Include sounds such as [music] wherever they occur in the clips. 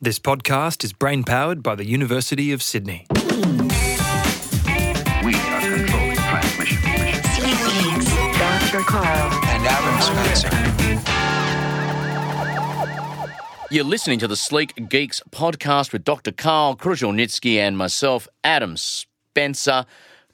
This podcast is brain powered by the University of Sydney. We are controlling transmission. Dr. Karl. and Adam Spencer. You're listening to the Sleek Geeks podcast with Dr. Karl Kruszelnicki and myself, Adam Spencer.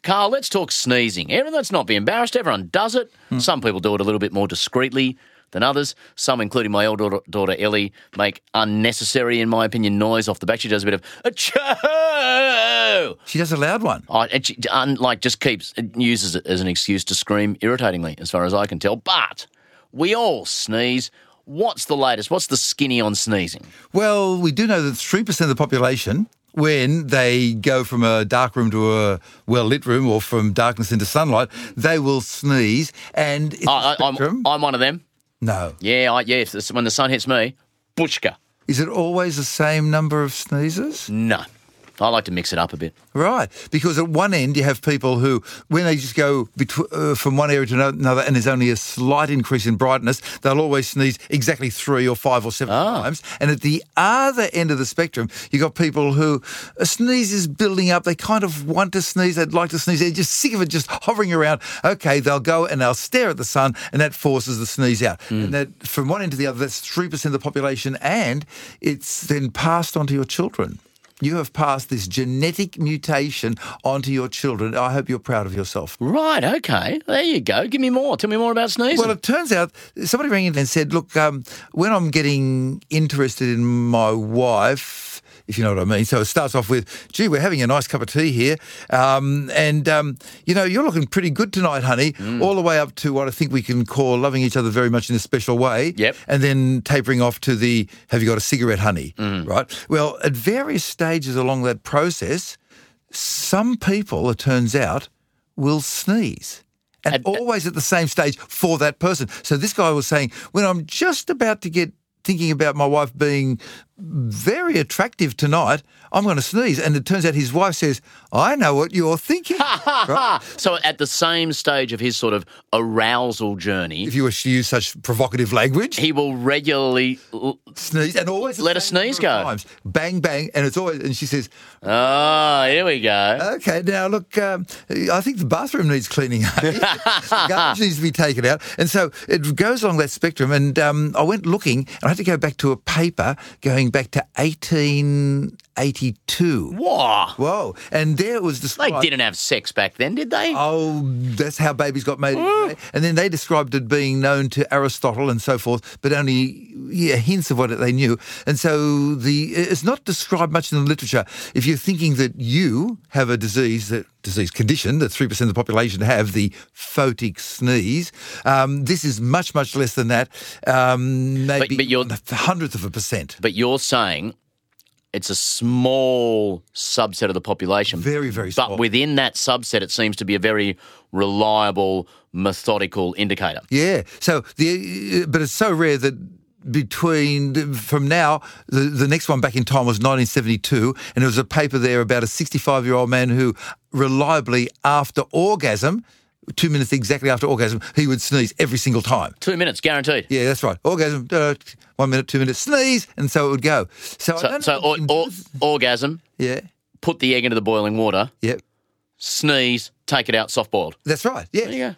Karl, let's talk sneezing. Everyone, let's not be embarrassed. Everyone does it. Hmm. Some people do it a little bit more discreetly than others. Some, including my older daughter, Ellie, make unnecessary, in my opinion, noise off the back. She does a bit of a choo. She does a loud one. Oh, and she, un, like just keeps uses it as an excuse to scream irritatingly, as far as I can tell. But we all sneeze. What's the latest? What's the skinny on sneezing? Well, we do know that 3% of the population, when they go from a dark room to a well lit room or from darkness into sunlight, they will sneeze. And it's a I, I, I'm one of them. No. Yeah, I, yeah. when the sun hits me, bushka. Is it always the same number of sneezes? No, I like to mix it up a bit. Right, because at one end you have people who, when they just go betw- uh, from one area to another, and there's only a slight increase in brightness, they'll always sneeze exactly three or five or seven ah. times. And at the other end of the spectrum, you've got people who a sneeze is building up. They kind of want to sneeze. They'd like to sneeze. They're just sick of it, just hovering around. Okay, they'll go and they'll stare at the sun, and that forces the sneeze out. Hmm. And that from one end to the other, that's three percent of the population, and it's then passed on to your children. You have passed this genetic mutation onto your children. I hope you're proud of yourself. Right. Okay. There you go. Give me more. Tell me more about sneezing. Well, it turns out somebody rang in and said, "Look, um, when I'm getting interested in my wife, if you know what I mean." So it starts off with, "Gee, we're having a nice cup of tea here, um, and um, you know, you're looking pretty good tonight, honey." Mm. All the way up to what I think we can call loving each other very much in a special way. Yep. And then tapering off to the, "Have you got a cigarette, honey?" Mm. Right. Well, at various stages along that process, some people, it turns out, will sneeze. And And- always at the same stage for that person. So this guy was saying, when I'm just about to get thinking about my wife being very attractive tonight, I'm going to sneeze. And it turns out his wife says, I know what you're thinking. [laughs] right? so at the same stage of his sort of arousal journey, If you wish to use such provocative language, he will regularly. l- sneeze and always Let a sneeze go. Times. Bang, bang. And it's always, and she says, Oh, here we go. Okay, now look, um, I think the bathroom needs cleaning. [laughs] honey. Garbage needs to be taken out, and so it goes along that spectrum. And um, I went looking, and I had to go back to a paper going back to 1882. Whoa. Whoa! And there it was They didn't have sex back then, did they? Oh, that's how babies got made. And then they described it being known to Aristotle and so forth, but only yeah, hints of what they knew. And so the it's not described much in the literature. If you're thinking that you have a disease that disease condition that three percent of the population have the photic sneeze, um, this is much much less than that. Um, maybe but you're- a hundredth of a percent. But you're saying it's a small subset of the population. Very, very small. But within that subset, it seems to be a very reliable, methodical indicator. Yeah. So the uh, but it's so rare that between from now the the next one back in time was 1972 and there was a paper there about a 65 year old man who reliably after orgasm 2 minutes exactly after orgasm he would sneeze every single time. Two minutes, guaranteed. Yeah, that's right. Orgasm, uh, one minute, two minutes, sneeze, and so it would go. So, So, so or, if you can or, orgasm, yeah, put the egg into the boiling water, Yep. sneeze, take it out, soft boiled. that's right. Yeah. There you go.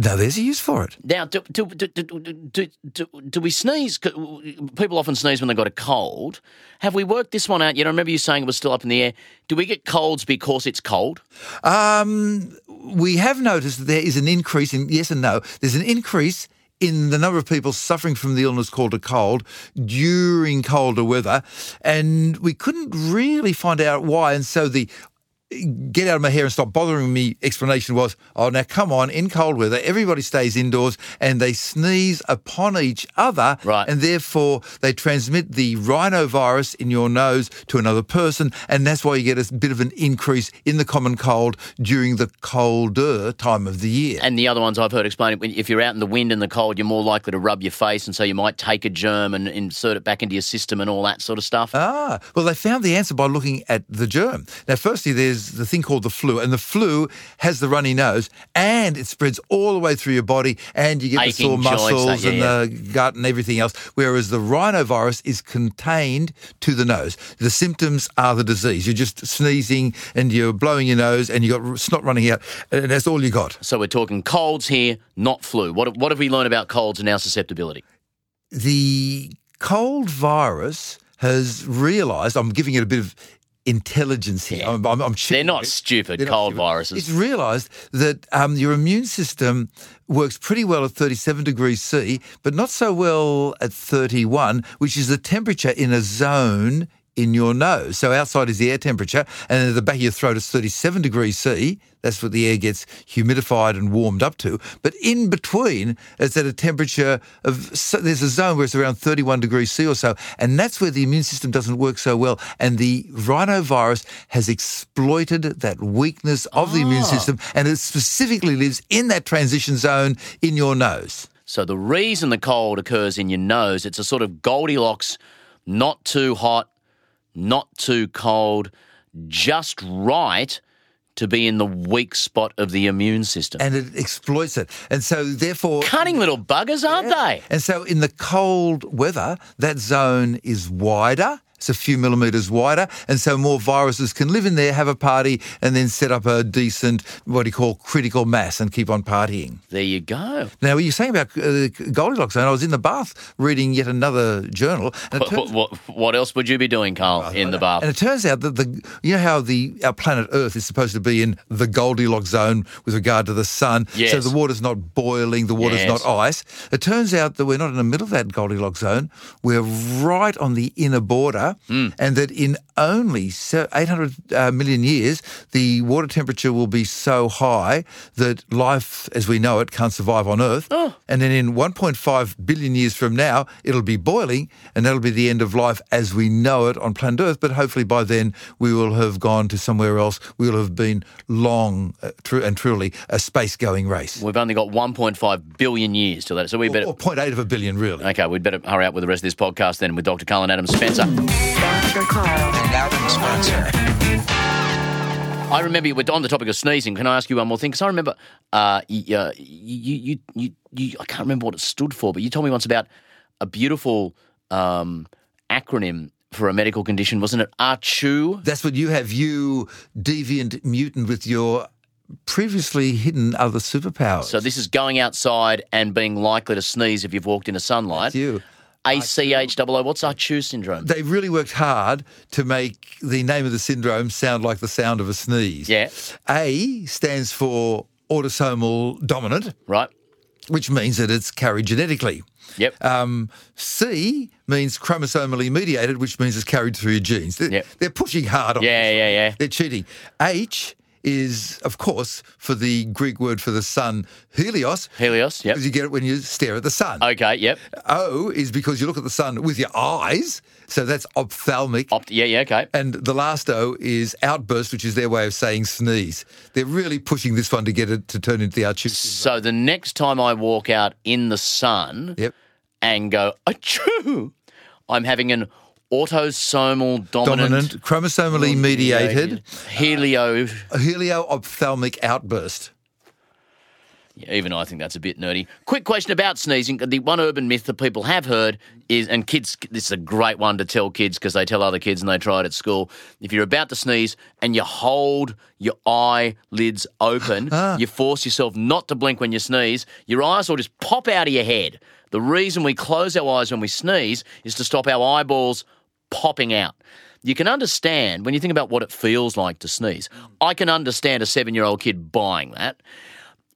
Now there's a use for it. Now, do, do, do, do, do, do, do we sneeze? People often sneeze when they've got a cold. Have we worked this one out yet? I remember you saying it was still up in the air. Do we get colds because it's cold? Um, we have noticed that there is an increase in yes and no. There's an increase in the number of people suffering from the illness called a cold during colder weather, and we couldn't really find out why. And so the get out of my hair and stop bothering me explanation was, oh, now come on, in cold weather, everybody stays indoors and they sneeze upon each other. Right. And therefore, they transmit the rhinovirus in your nose to another person. And that's why you get a bit of an increase in the common cold during the colder time of the year. And the other ones I've heard explain when- if you're out in the wind and the cold, you're more likely to rub your face, and so you might take a germ and insert it back into your system and all that sort of stuff. Ah, well, they found the answer by looking at the germ. Now, firstly, there's is the thing called the flu, and the flu has the runny nose, and it spreads all the way through your body, and you get the sore Aching joints, uh, muscles yeah, and yeah. the gut and everything else. Whereas the rhinovirus is contained to the nose. The symptoms are the disease. You're just sneezing and you're blowing your nose, and you got snot running out, and that's all you got. So we're talking colds here, not flu. What, what have we learned about colds and our susceptibility? the cold virus has realised. I'm giving it a bit of intelligence here. I'm, I'm, I'm They're not stupid, They're not cold stupid. viruses. It's realised that um, your immune system works pretty well at 37 degrees C, but not so well at 31, which is the temperature in a zone in your nose. So outside is the air temperature, and at the back of your throat is 37 degrees C. That's what the air gets humidified and warmed up to. But in between, it's at a temperature of, so there's a zone where it's around 31 degrees C or so, and that's where the immune system doesn't work so well. And the rhinovirus has exploited that weakness of the immune ah. system, and it specifically lives in that transition zone in your nose. So the reason the cold occurs in your nose, it's a sort of Goldilocks, not too hot, not too cold, just right to be in the weak spot of the immune system. And it exploits it. And so, therefore, Cunning little buggers, aren't they? And so in the cold weather, that zone is wider. It's a few millimetres wider, and so more viruses can live in there, have a party, and then set up a decent, what do you call, critical mass and keep on partying. There you go. Now, what you're saying about uh, Goldilocks zone. I was in the bath reading yet another journal. What, turns- what, what else would you be doing, Karl, in the bath? and it turns out that the you know how the our planet Earth is supposed to be in the Goldilocks zone with regard to the sun. So the water's not boiling, the water's Yes. not ice. It turns out that we're not in the middle of that Goldilocks zone. We're right on the inner border, Hmm. and that in only se- 800 uh, million years, the water temperature will be so high that life as we know it can't survive on Earth. Oh. And then in 1.5 billion years from now, it'll be boiling, and that'll be the end of life as we know it on planet Earth. But hopefully by then, we will have gone to somewhere else. We will have been long uh, tru- and truly a space going race. We've only got 1.5 billion years till that, so we better. Or 0.8 of a billion, really. Okay, we'd better hurry up with the rest of this podcast then with Dr. Karl and Adam Spencer. Dr. Karl. And Adam Spencer. I remember you were on the topic of sneezing. Can I ask you one more thing? Because I remember uh, you, uh, you, you, you, you, I can't remember what it stood for, but you told me once about a beautiful um, acronym for a medical condition, wasn't it? ACHOO? That's what you have, you deviant mutant with your previously hidden other superpowers. So this is going outside and being likely to sneeze if you've walked into sunlight. That's you. ACHOO. What's ACHOO syndrome? They really worked hard to make the name of the syndrome sound like the sound of a sneeze. Yeah. A stands for autosomal dominant, Right? which means that it's carried genetically. Yep. Um, C means chromosomally mediated, which means it's carried through your genes. They're, Yep. they're pushing hard on yeah, this. yeah, yeah. They're cheating. H is, of course, for the Greek word for the sun, helios, Helios. Yep. because you get it when you stare at the sun. Okay. Yep. O is because you look at the sun with your eyes, so that's ophthalmic. Opt- yeah. Yeah. Okay. And the last O is outburst, which is their way of saying sneeze. They're really pushing this one to get it to turn into the archivist. So the next time I walk out in the sun Yep. and go, achoo, I'm having an autosomal dominant, Dominant, chromosomally mediated, helio. helio-ophthalmic outburst. Yeah, even I think that's a bit nerdy. Quick question about sneezing. The one urban myth that people have heard is, and kids, this is a great one to tell kids because they tell other kids and they try it at school. If you're about to sneeze and you hold your eyelids open, ah. you force yourself not to blink when you sneeze, your eyes will just pop out of your head. The reason we close our eyes when we sneeze is to stop our eyeballs popping out. You can understand when you think about what it feels like to sneeze. I can understand a seven year old kid buying that.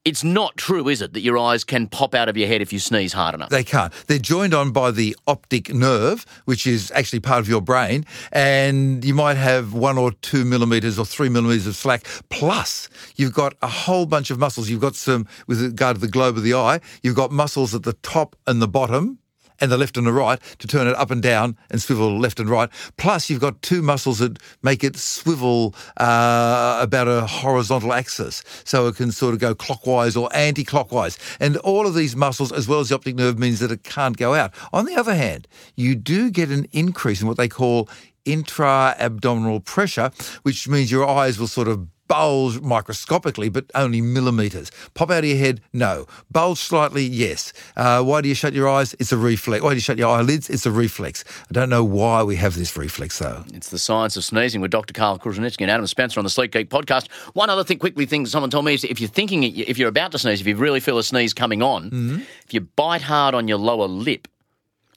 It's not true, is it, that your eyes can pop out of your head if you sneeze hard enough? They can't. They're joined on by the optic nerve, which is actually part of your brain, and you might have one or two millimeters or three millimeters of slack. Plus, you've got a whole bunch of muscles. You've got some, with regard to the globe of the eye, you've got muscles at the top and the bottom. And the left and the right to turn it up and down and swivel left and right. Plus, you've got two muscles that make it swivel uh, about a horizontal axis, so it can sort of go clockwise or anti-clockwise. And all of these muscles, as well as the optic nerve, means that it can't go out. On the other hand, you do get an increase in what they call intra-abdominal pressure, which means your eyes will sort of bulge microscopically, but only millimeters. Pop out of your head? No. Bulge slightly? Yes. Uh, why do you shut your eyes? It's a reflex. Why do you shut your eyelids? It's a reflex. I don't know why we have this reflex, though. It's the science of sneezing with Dr. Karl Kruszelnicki and Adam Spencer on the Sleek Geek podcast. One other thing, quickly, thing someone told me is if you're thinking, if you're about to sneeze, if you really feel a sneeze coming on, if you bite hard on your lower lip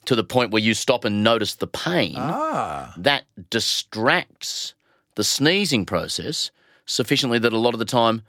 to the point where you stop and notice the pain, that distracts the sneezing process sufficiently that a lot of the time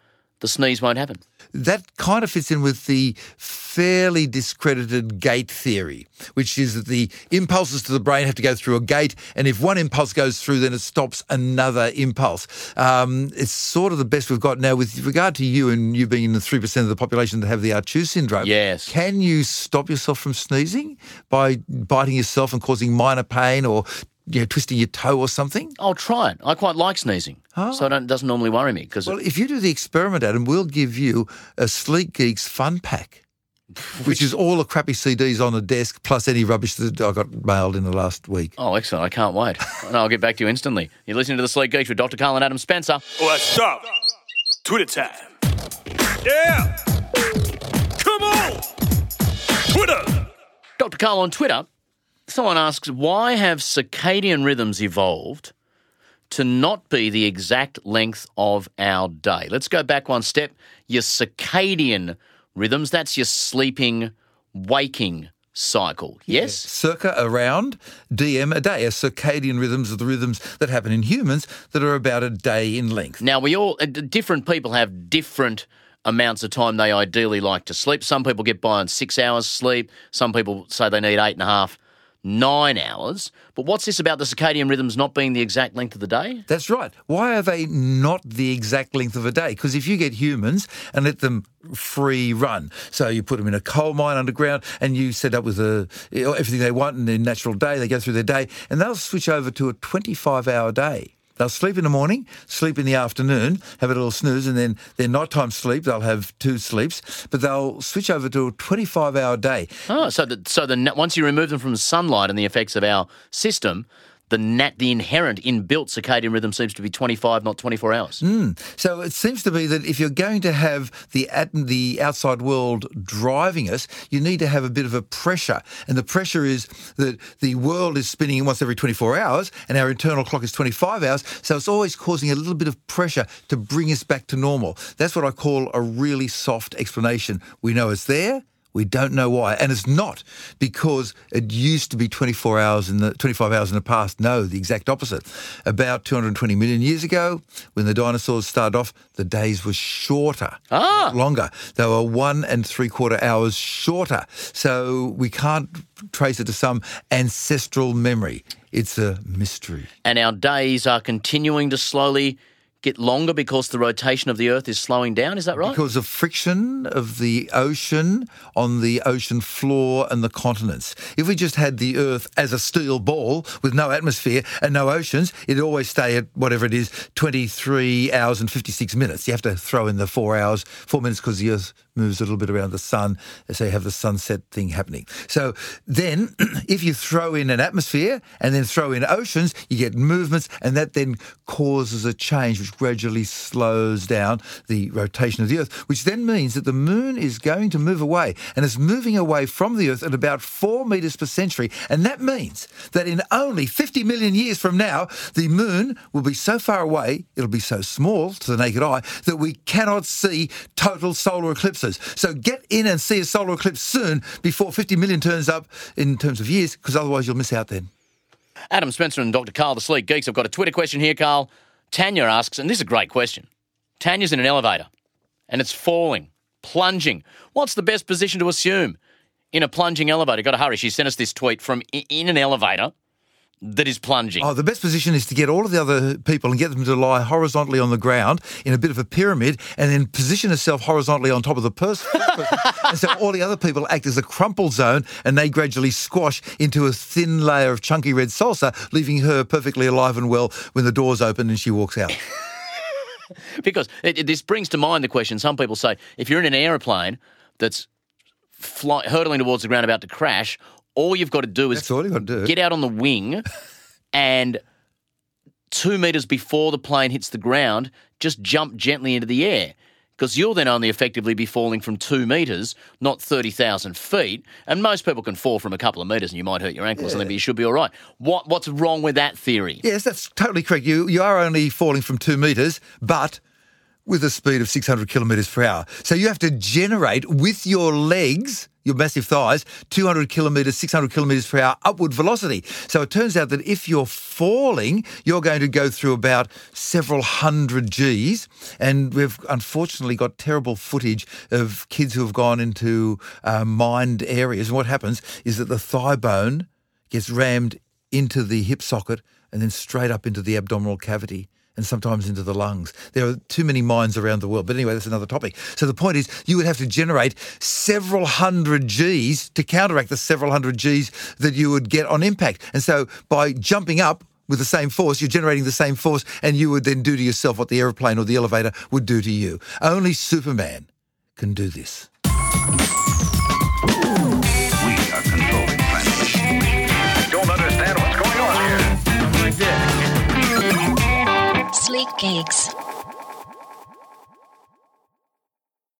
the sneeze won't happen. That kind of fits in with the fairly discredited gate theory, which is that the impulses to the brain have to go through a gate, and if one impulse goes through, then it stops another impulse. Um, it's sort of the best we've got now with regard to you and you being in the 3% of the population that have the ACHOO syndrome. Yes. Can you stop yourself from sneezing by biting yourself and causing minor pain or you know, twisting your toe or something? I'll try it. I quite like sneezing, so ah. it doesn't normally worry me because Well, if you do the experiment, Adam, we'll give you a Sleek Geeks fun pack, [laughs] which is all the crappy CDs on the desk plus any rubbish that I got mailed in the last week. Oh, excellent. I can't wait. [laughs] and I'll get back to you instantly. You're listening to The Sleek Geeks with Dr. Karl and Adam Spencer. What's up? Twitter time. Yeah. Come on. Twitter. Dr. Karl on Twitter, someone asks, why have circadian rhythms evolved to not be the exact length of our day? Let's go back one step. Your circadian rhythms, that's your sleeping, waking cycle. Yes? Circa around diem a day. A circadian rhythms are the rhythms that happen in humans that are about a day in length. Now, we all, uh, different people have different amounts of time they ideally like to sleep. Some people get by on six hours sleep. Some people say they need eight and a half, nine hours. But what's this about the circadian rhythms not being the exact length of the day? That's right. Why are they not the exact length of a day? Because if you get humans and let them free run, so you put them in a coal mine underground and you set up with a, everything they want in their natural day, they go through their day and they'll switch over to a 25 hour day. They'll sleep in the morning, sleep in the afternoon, have a little snooze, and then their nighttime sleep, they'll have two sleeps, but they'll switch over to a 25 hour day. Oh, so the, so the once you remove them from sunlight and the effects of our system, the nat the inherent inbuilt circadian rhythm seems to be 25, not 24 hours. Hmm. So it seems to be that if you're going to have the at- the outside world driving us, you need to have a bit of a pressure, and the pressure is that the world is spinning once every 24 hours, and our internal clock is 25 hours. So it's always causing a little bit of pressure to bring us back to normal. That's what I call a really soft explanation. We know it's there. We don't know why, and it's not because it used to be 24 hours in the 25 hours in the past. No, the exact opposite. About 220 million years ago, when the dinosaurs started off, the days were shorter, Ah. longer. They were one and three quarter hours shorter. So we can't trace it to some ancestral memory. It's a mystery. And our days are continuing to slowly get longer because the rotation of the Earth is slowing down. Is that right? Because of friction of the ocean on the ocean floor and the continents. If we just had the Earth as a steel ball with no atmosphere and no oceans, it'd always stay at whatever it is, 23 hours and 56 minutes. You have to throw in the four hours, four minutes because the Earth moves a little bit around the sun, so you have the sunset thing happening. So then, [clears throat] if you throw in an atmosphere and then throw in oceans, you get movements, and that then causes a change which gradually slows down the rotation of the Earth, which then means that the moon is going to move away, and it's moving away from the Earth at about four meters per century, and that means that in only 50 million years from now, the moon will be so far away, it'll be so small to the naked eye that we cannot see total solar eclipses. So get in and see a solar eclipse soon before 50 million turns up in terms of years, because otherwise you'll miss out then. Adam Spencer and Dr. Karl, the Sleek Geeks. I've got a Twitter question here, Karl. Tanya asks, and this is a great question. Tanya's in an elevator and it's falling, plunging. What's the best position to assume in a plunging elevator? Got to hurry. She sent us this tweet from in an elevator. That is plunging. Oh, the best position is to get all of the other people and get them to lie horizontally on the ground in a bit of a pyramid and then position herself horizontally on top of the person. [laughs] and so all the other people act as a crumple zone and they gradually squash into a thin layer of chunky red salsa, leaving her perfectly alive and well when the doors open and she walks out. [laughs] Because it, it- this brings to mind the question some people say if you're in an aeroplane that's fly, hurtling towards the ground about to crash, all you've got to do is That's all you got to do. get out on the wing and two meters before the plane hits the ground, just jump gently into the air. Because you'll then only effectively be falling from two meters, not 30,000 feet. And most people can fall from a couple of meters and you might hurt your ankles and then you should be all right. What, what's wrong with that theory? Yes, that's totally correct. You you are only falling from two meters, but with a speed of 600 kilometers per hour. So you have to generate with your legs, your massive thighs, 200 kilometers, 600 kilometers per hour upward velocity. So it turns out that if you're falling, you're going to go through about several hundred Gs. And we've unfortunately got terrible footage of kids who have gone into uh, mined areas. And what happens is that the thigh bone gets rammed into the hip socket and then straight up into the abdominal cavity and sometimes into the lungs. There are too many mines around the world. But anyway, that's another topic. So the point is, you would have to generate several hundred Gs to counteract the several hundred Gs that you would get on impact. And so by jumping up, with the same force, you're generating the same force, and you would then do to yourself what the aeroplane or the elevator would do to you. Only Superman can do this. cakes